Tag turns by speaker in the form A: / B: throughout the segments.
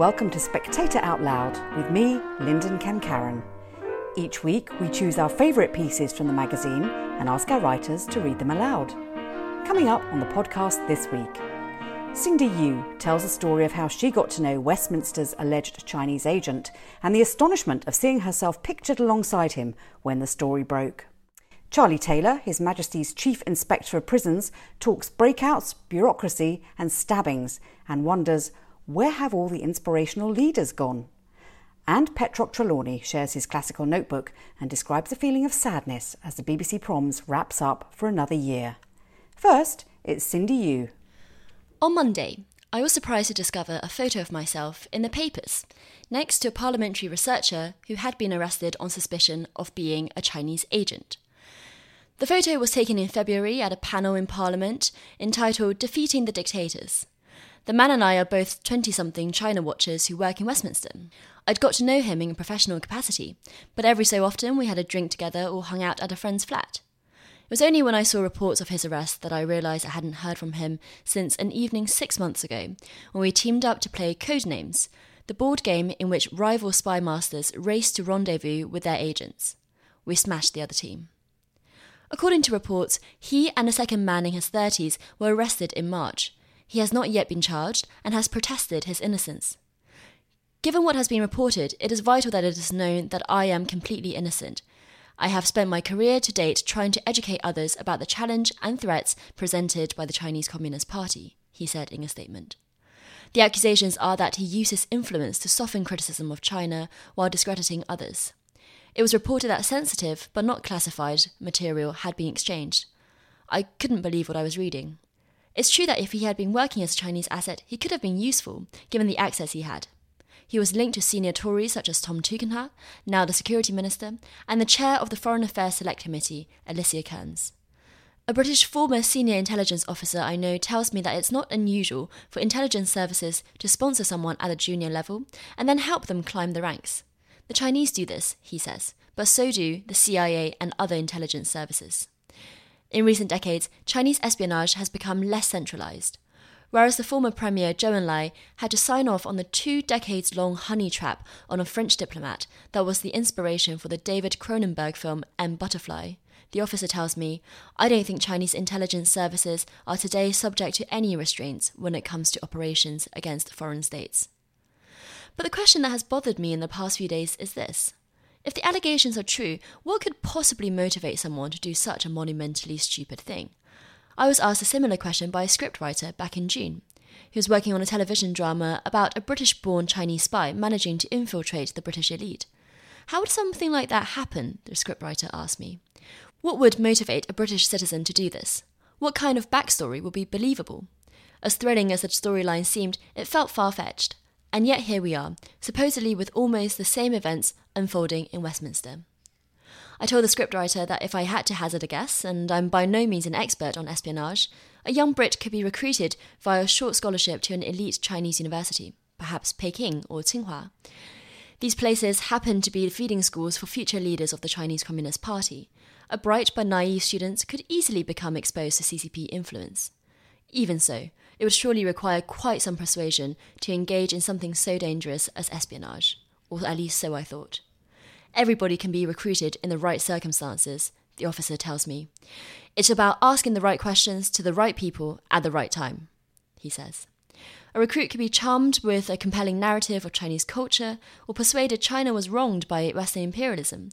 A: Welcome to Spectator Out Loud with me, Linden Kemkaran. Each week, we choose our favourite pieces from the magazine and ask our writers to read them aloud. Coming up on the podcast this week, Cindy Yu tells the story of how she got to know Westminster's alleged Chinese agent and the astonishment of seeing herself pictured alongside him when the story broke. Charlie Taylor, His Majesty's Chief Inspector of Prisons, talks breakouts, bureaucracy, and stabbings and wonders where have all the inspirational leaders gone? And Petroc Trelawney shares his classical notebook and describes a feeling of sadness as the BBC Proms wraps up for another year. First, it's Cindy Yu.
B: On Monday, I was surprised to discover a photo of myself in the papers, next to a parliamentary researcher who had been arrested on suspicion of being a Chinese agent. The photo was taken in February at a panel in Parliament entitled Defeating the Dictators. The man and I are both 20 something China watchers who work in Westminster. I'd got to know him in a professional capacity, but every so often we had a drink together or hung out at a friend's flat. It was only when I saw reports of his arrest that I realised I hadn't heard from him since an evening six months ago, when we teamed up to play Codenames, the board game in which rival spy masters race to rendezvous with their agents. We smashed the other team. According to reports, he and a second man in his 30s were arrested in March, he has not yet been charged and has protested his innocence. Given what has been reported, it is vital that it is known that I am completely innocent. I have spent my career to date trying to educate others about the challenge and threats presented by the Chinese Communist Party, he said in a statement. The accusations are that he uses his influence to soften criticism of China while discrediting others. It was reported that sensitive, but not classified, material had been exchanged. I couldn't believe what I was reading. It's true that if he had been working as a Chinese asset, he could have been useful, given the access he had. He was linked to senior Tories such as Tom Tugendhat, now the Security Minister, and the chair of the Foreign Affairs Select Committee, Alicia Kearns. A British former senior intelligence officer I know tells me that it's not unusual for intelligence services to sponsor someone at a junior level and then help them climb the ranks. The Chinese do this, he says, but so do the CIA and other intelligence services. In recent decades, Chinese espionage has become less centralized. Whereas the former premier Zhou Enlai had to sign off on the two decades long honey trap on a French diplomat that was the inspiration for the David Cronenberg film M Butterfly, the officer tells me, I don't think Chinese intelligence services are today subject to any restraints when it comes to operations against foreign states. But the question that has bothered me in the past few days is this if the allegations are true, what could possibly motivate someone to do such a monumentally stupid thing? I was asked a similar question by a scriptwriter back in June, who was working on a television drama about a British born Chinese spy managing to infiltrate the British elite. How would something like that happen? the scriptwriter asked me. What would motivate a British citizen to do this? What kind of backstory would be believable? As thrilling as the storyline seemed, it felt far fetched. And yet here we are, supposedly with almost the same events unfolding in Westminster. I told the scriptwriter that if I had to hazard a guess, and I'm by no means an expert on espionage, a young Brit could be recruited via a short scholarship to an elite Chinese university, perhaps Peking or Tsinghua. These places happen to be the feeding schools for future leaders of the Chinese Communist Party. A bright but naive student could easily become exposed to CCP influence. Even so, it would surely require quite some persuasion to engage in something so dangerous as espionage, or at least so I thought. Everybody can be recruited in the right circumstances, the officer tells me. It's about asking the right questions to the right people at the right time, he says. A recruit could be charmed with a compelling narrative of Chinese culture or persuaded China was wronged by Western imperialism.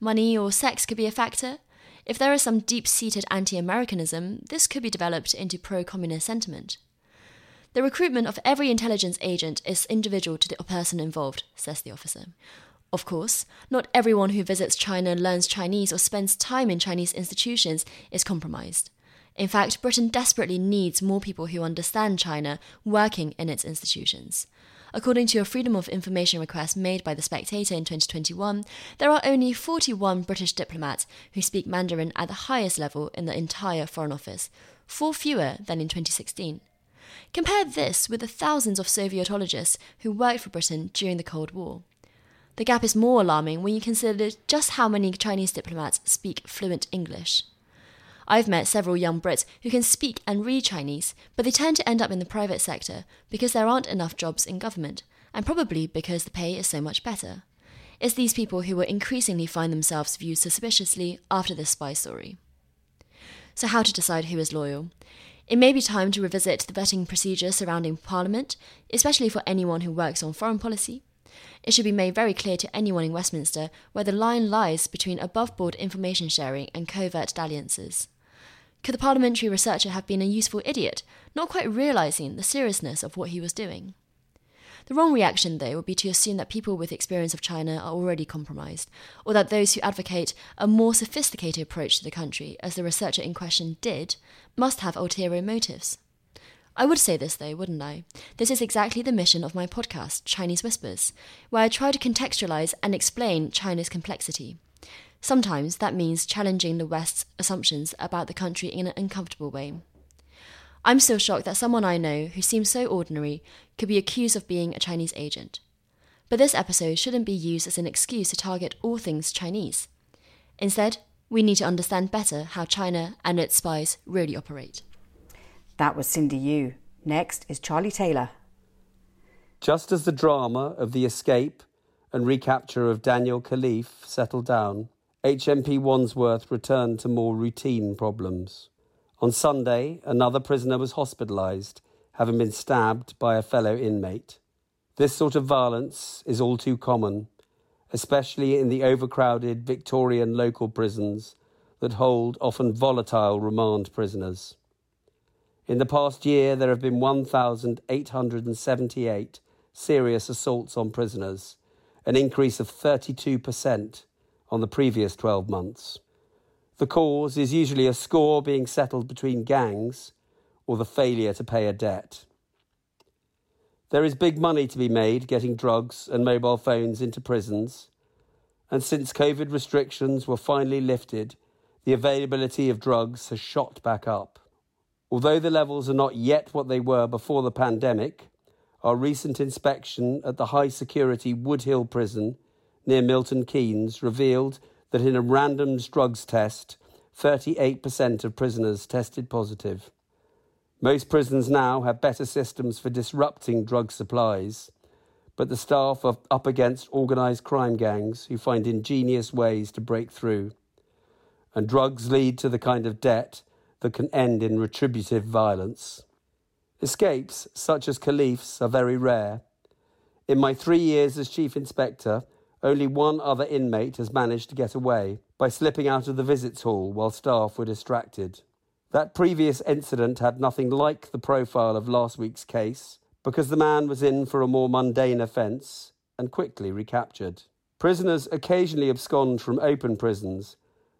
B: Money or sex could be a factor, if there is some deep seated anti Americanism, this could be developed into pro communist sentiment. The recruitment of every intelligence agent is individual to the person involved, says the officer. Of course, not everyone who visits China, learns Chinese, or spends time in Chinese institutions is compromised. In fact, Britain desperately needs more people who understand China working in its institutions. According to a Freedom of Information request made by The Spectator in 2021, there are only 41 British diplomats who speak Mandarin at the highest level in the entire Foreign Office, four fewer than in 2016. Compare this with the thousands of Sovietologists who worked for Britain during the Cold War. The gap is more alarming when you consider just how many Chinese diplomats speak fluent English. I've met several young Brits who can speak and read Chinese, but they tend to end up in the private sector because there aren't enough jobs in government, and probably because the pay is so much better. It's these people who will increasingly find themselves viewed suspiciously after this spy story. So, how to decide who is loyal? It may be time to revisit the vetting procedure surrounding Parliament, especially for anyone who works on foreign policy. It should be made very clear to anyone in Westminster where the line lies between above board information sharing and covert dalliances. Could the parliamentary researcher have been a useful idiot, not quite realizing the seriousness of what he was doing? The wrong reaction, though, would be to assume that people with experience of China are already compromised, or that those who advocate a more sophisticated approach to the country, as the researcher in question did, must have ulterior motives. I would say this, though, wouldn't I? This is exactly the mission of my podcast, Chinese Whispers, where I try to contextualize and explain China's complexity. Sometimes that means challenging the West's assumptions about the country in an uncomfortable way. I'm still shocked that someone I know who seems so ordinary could be accused of being a Chinese agent. But this episode shouldn't be used as an excuse to target all things Chinese. Instead, we need to understand better how China and its spies really operate.
A: That was Cindy Yu. Next is Charlie Taylor.
C: Just as the drama of the escape and recapture of Daniel Khalife settled down, HMP Wandsworth returned to more routine problems. On Sunday, another prisoner was hospitalised, having been stabbed by a fellow inmate. This sort of violence is all too common, especially in the overcrowded Victorian local prisons that hold often volatile remand prisoners. In the past year, there have been 1,878 serious assaults on prisoners, an increase of 32% on the previous 12 months. The cause is usually a score being settled between gangs or the failure to pay a debt. There is big money to be made getting drugs and mobile phones into prisons, and since COVID restrictions were finally lifted, the availability of drugs has shot back up. Although the levels are not yet what they were before the pandemic, our recent inspection at the high security Woodhill prison near Milton Keynes revealed that in a random drugs test, 38% of prisoners tested positive. Most prisons now have better systems for disrupting drug supplies, but the staff are up against organised crime gangs who find ingenious ways to break through. And drugs lead to the kind of debt that can end in retributive violence. Escapes, such as Khalife's, are very rare. In my three years as Chief Inspector, only one other inmate has managed to get away by slipping out of the visits hall while staff were distracted. That previous incident had nothing like the profile of last week's case because the man was in for a more mundane offence and quickly recaptured. Prisoners occasionally abscond from open prisons,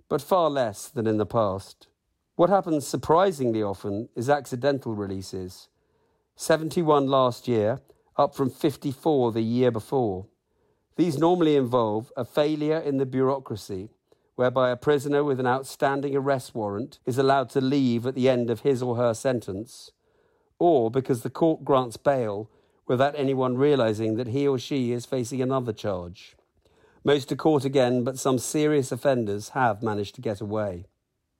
C: but far less than in the past. What happens surprisingly often is accidental releases 71 last year, up from 54 the year before. These normally involve a failure in the bureaucracy, whereby a prisoner with an outstanding arrest warrant is allowed to leave at the end of his or her sentence, or because the court grants bail without anyone realizing that he or she is facing another charge. Most are caught again, but some serious offenders have managed to get away.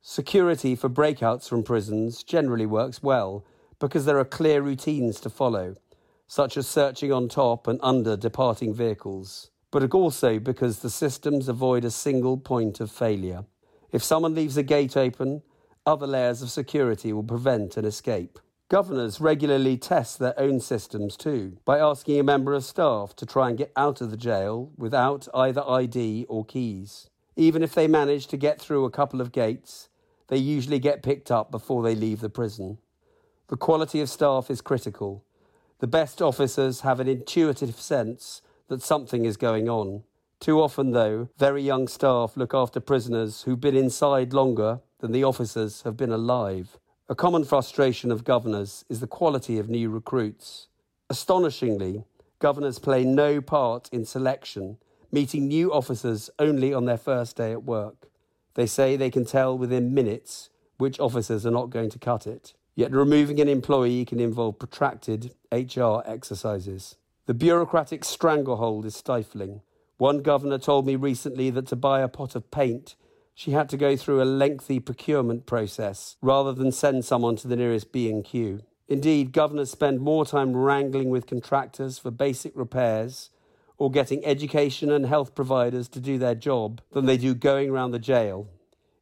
C: Security for breakouts from prisons generally works well because there are clear routines to follow such as searching on top and under departing vehicles, but also because the systems avoid a single point of failure. If someone leaves a gate open, other layers of security will prevent an escape. Governors regularly test their own systems too by asking a member of staff to try and get out of the jail without either ID or keys. Even if they manage to get through a couple of gates, they usually get picked up before they leave the prison. The quality of staff is critical, the best officers have an intuitive sense that something is going on. Too often, though, very young staff look after prisoners who've been inside longer than the officers have been alive. A common frustration of governors is the quality of new recruits. Astonishingly, governors play no part in selection, meeting new officers only on their first day at work. They say they can tell within minutes which officers are not going to cut it. Yet removing an employee can involve protracted HR exercises. The bureaucratic stranglehold is stifling. One governor told me recently that to buy a pot of paint, she had to go through a lengthy procurement process rather than send someone to the nearest B&Q. Indeed, governors spend more time wrangling with contractors for basic repairs or getting education and health providers to do their job than they do going round the jail.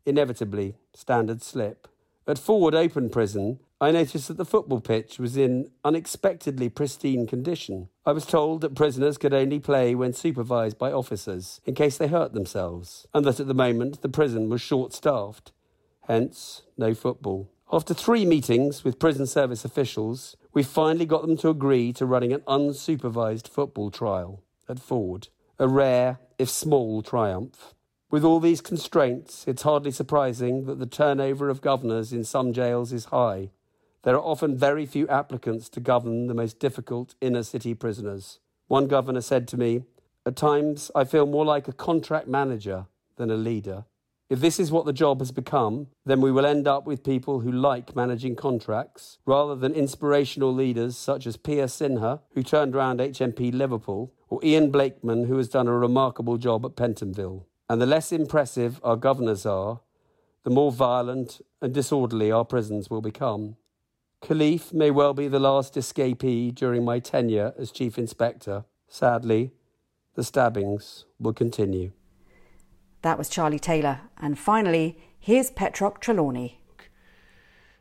C: Inevitably, standards slip. At Ford Open Prison, I noticed that the football pitch was in unexpectedly pristine condition. I was told that prisoners could only play when supervised by officers in case they hurt themselves, and that at the moment the prison was short staffed. Hence, no football. After three meetings with prison service officials, we finally got them to agree to running an unsupervised football trial at Ford. A rare, if small, triumph. With all these constraints, it's hardly surprising that the turnover of governors in some jails is high. There are often very few applicants to govern the most difficult inner city prisoners. One governor said to me, At times I feel more like a contract manager than a leader. If this is what the job has become, then we will end up with people who like managing contracts rather than inspirational leaders such as Pia Sinha, who turned around HMP Liverpool, or Ian Blakeman, who has done a remarkable job at Pentonville. And the less impressive our governors are, the more violent and disorderly our prisons will become. Khalife may well be the last escapee during my tenure as Chief Inspector. Sadly, the stabbings will continue.
A: That was Charlie Taylor. And finally, here's Petroc Trelawney.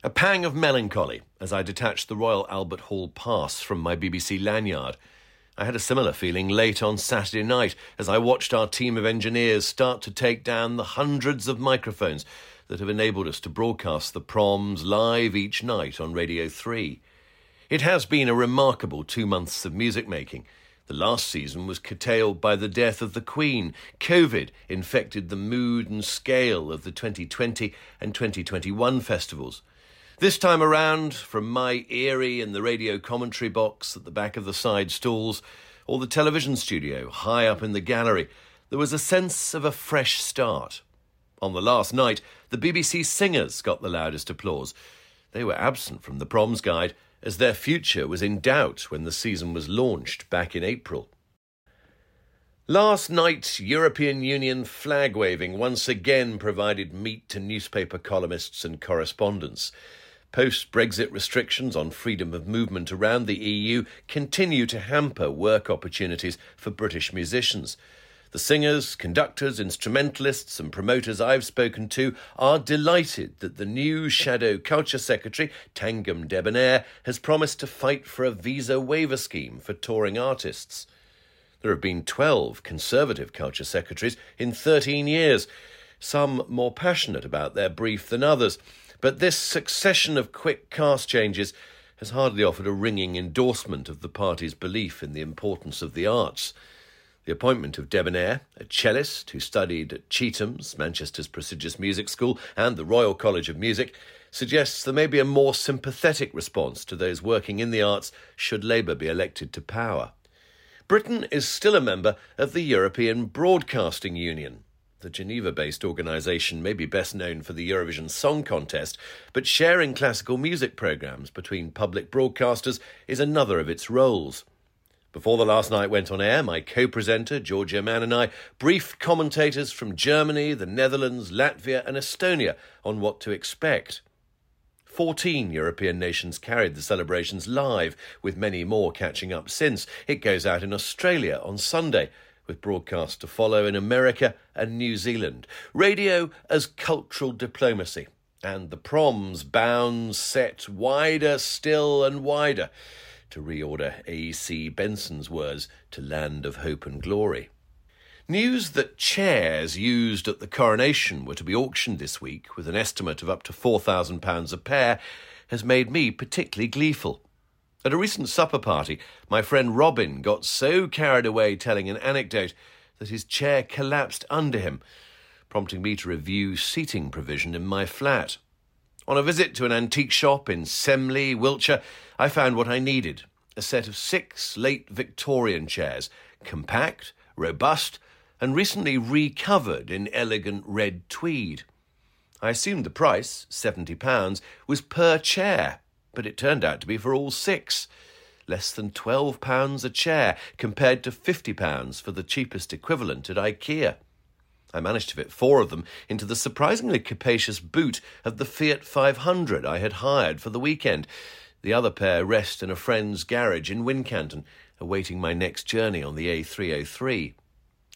D: A pang of melancholy as I detached the Royal Albert Hall pass from my BBC lanyard. I had a similar feeling late on Saturday night as I watched our team of engineers start to take down the hundreds of microphones that have enabled us to broadcast the proms live each night on Radio 3. It has been a remarkable two months of music making the last season was curtailed by the death of the Queen. COVID infected the mood and scale of the 2020 and 2021 festivals. This time around, from my eyrie in the radio commentary box at the back of the side stalls, or the television studio high up in the gallery, there was a sense of a fresh start. On the last night, the BBC singers got the loudest applause. They were absent from the proms guide, as their future was in doubt when the season was launched back in April. Last night's European Union flag waving once again provided meat to newspaper columnists and correspondents. Post Brexit restrictions on freedom of movement around the EU continue to hamper work opportunities for British musicians. The singers, conductors, instrumentalists, and promoters I've spoken to are delighted that the new Shadow Culture Secretary, Thangam Debbonaire, has promised to fight for a visa waiver scheme for touring artists. There have been 12 Conservative Culture Secretaries in 13 years, some more passionate about their brief than others, but this succession of quick cast changes has hardly offered a ringing endorsement of the party's belief in the importance of the arts. The appointment of Debbonaire, a cellist who studied at Chetham's, Manchester's prestigious music school, and the Royal College of Music, suggests there may be a more sympathetic response to those working in the arts should Labour be elected to power. Britain is still a member of the European Broadcasting Union. The Geneva based organisation may be best known for the Eurovision Song Contest, but sharing classical music programmes between public broadcasters is another of its roles. Before the last night went on air, my co presenter, Georgia Mann, and I briefed commentators from Germany, the Netherlands, Latvia, and Estonia on what to expect. Fourteen European nations carried the celebrations live, with many more catching up since. It goes out in Australia on Sunday, with broadcasts to follow in America and New Zealand. Radio as cultural diplomacy, and the proms bounds set wider still and wider to reorder A.C. Benson's words to land of hope and glory. News that chairs used at the coronation were to be auctioned this week with an estimate of up to £4,000 a pair has made me particularly gleeful. At a recent supper party, my friend Robin got so carried away telling an anecdote that his chair collapsed under him, prompting me to review seating provision in my flat. On a visit to an antique shop in Semley, Wiltshire, I found what I needed a set of six late Victorian chairs, compact, robust, and recently recovered in elegant red tweed. I assumed the price, £70, was per chair, but it turned out to be for all six. Less than £12 a chair, compared to £50 for the cheapest equivalent at IKEA. I managed to fit four of them into the surprisingly capacious boot of the Fiat 500 I had hired for the weekend. The other pair rest in a friend's garage in Wincanton, awaiting my next journey on the A303.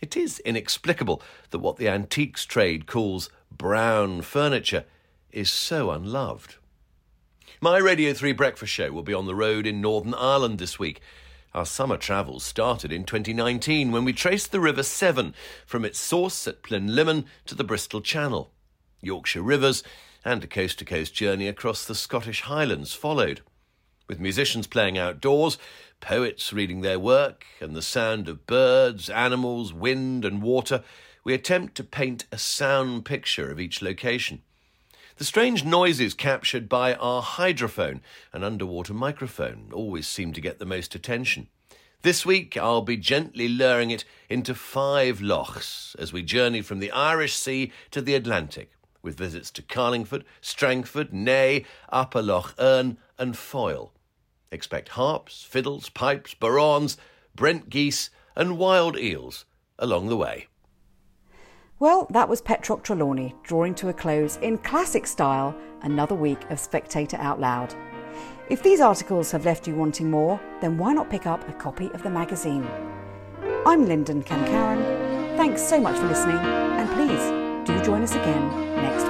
D: It is inexplicable that what the antiques trade calls brown furniture is so unloved. My Radio 3 breakfast show will be on the road in Northern Ireland this week. Our summer travels started in 2019 when we traced the River Severn from its source at Plynlimon to the Bristol Channel. Yorkshire rivers and a coast to coast journey across the Scottish Highlands followed. With musicians playing outdoors, poets reading their work, and the sound of birds, animals, wind, and water, we attempt to paint a sound picture of each location. The strange noises captured by our hydrophone an underwater microphone always seem to get the most attention. This week, I'll be gently luring it into five lochs as we journey from the Irish Sea to the Atlantic, with visits to Carlingford, Strangford, Neagh, Upper Lough Erne, and Foyle. Expect harps, fiddles, pipes, barons, brent geese, and wild eels along the way.
A: Well, that was Petroc Trelawney drawing to a close in classic style another week of Spectator Out Loud. If these articles have left you wanting more, then why not pick up a copy of the magazine? I'm Linden Kemkaran. Thanks so much for listening, and please do join us again next week.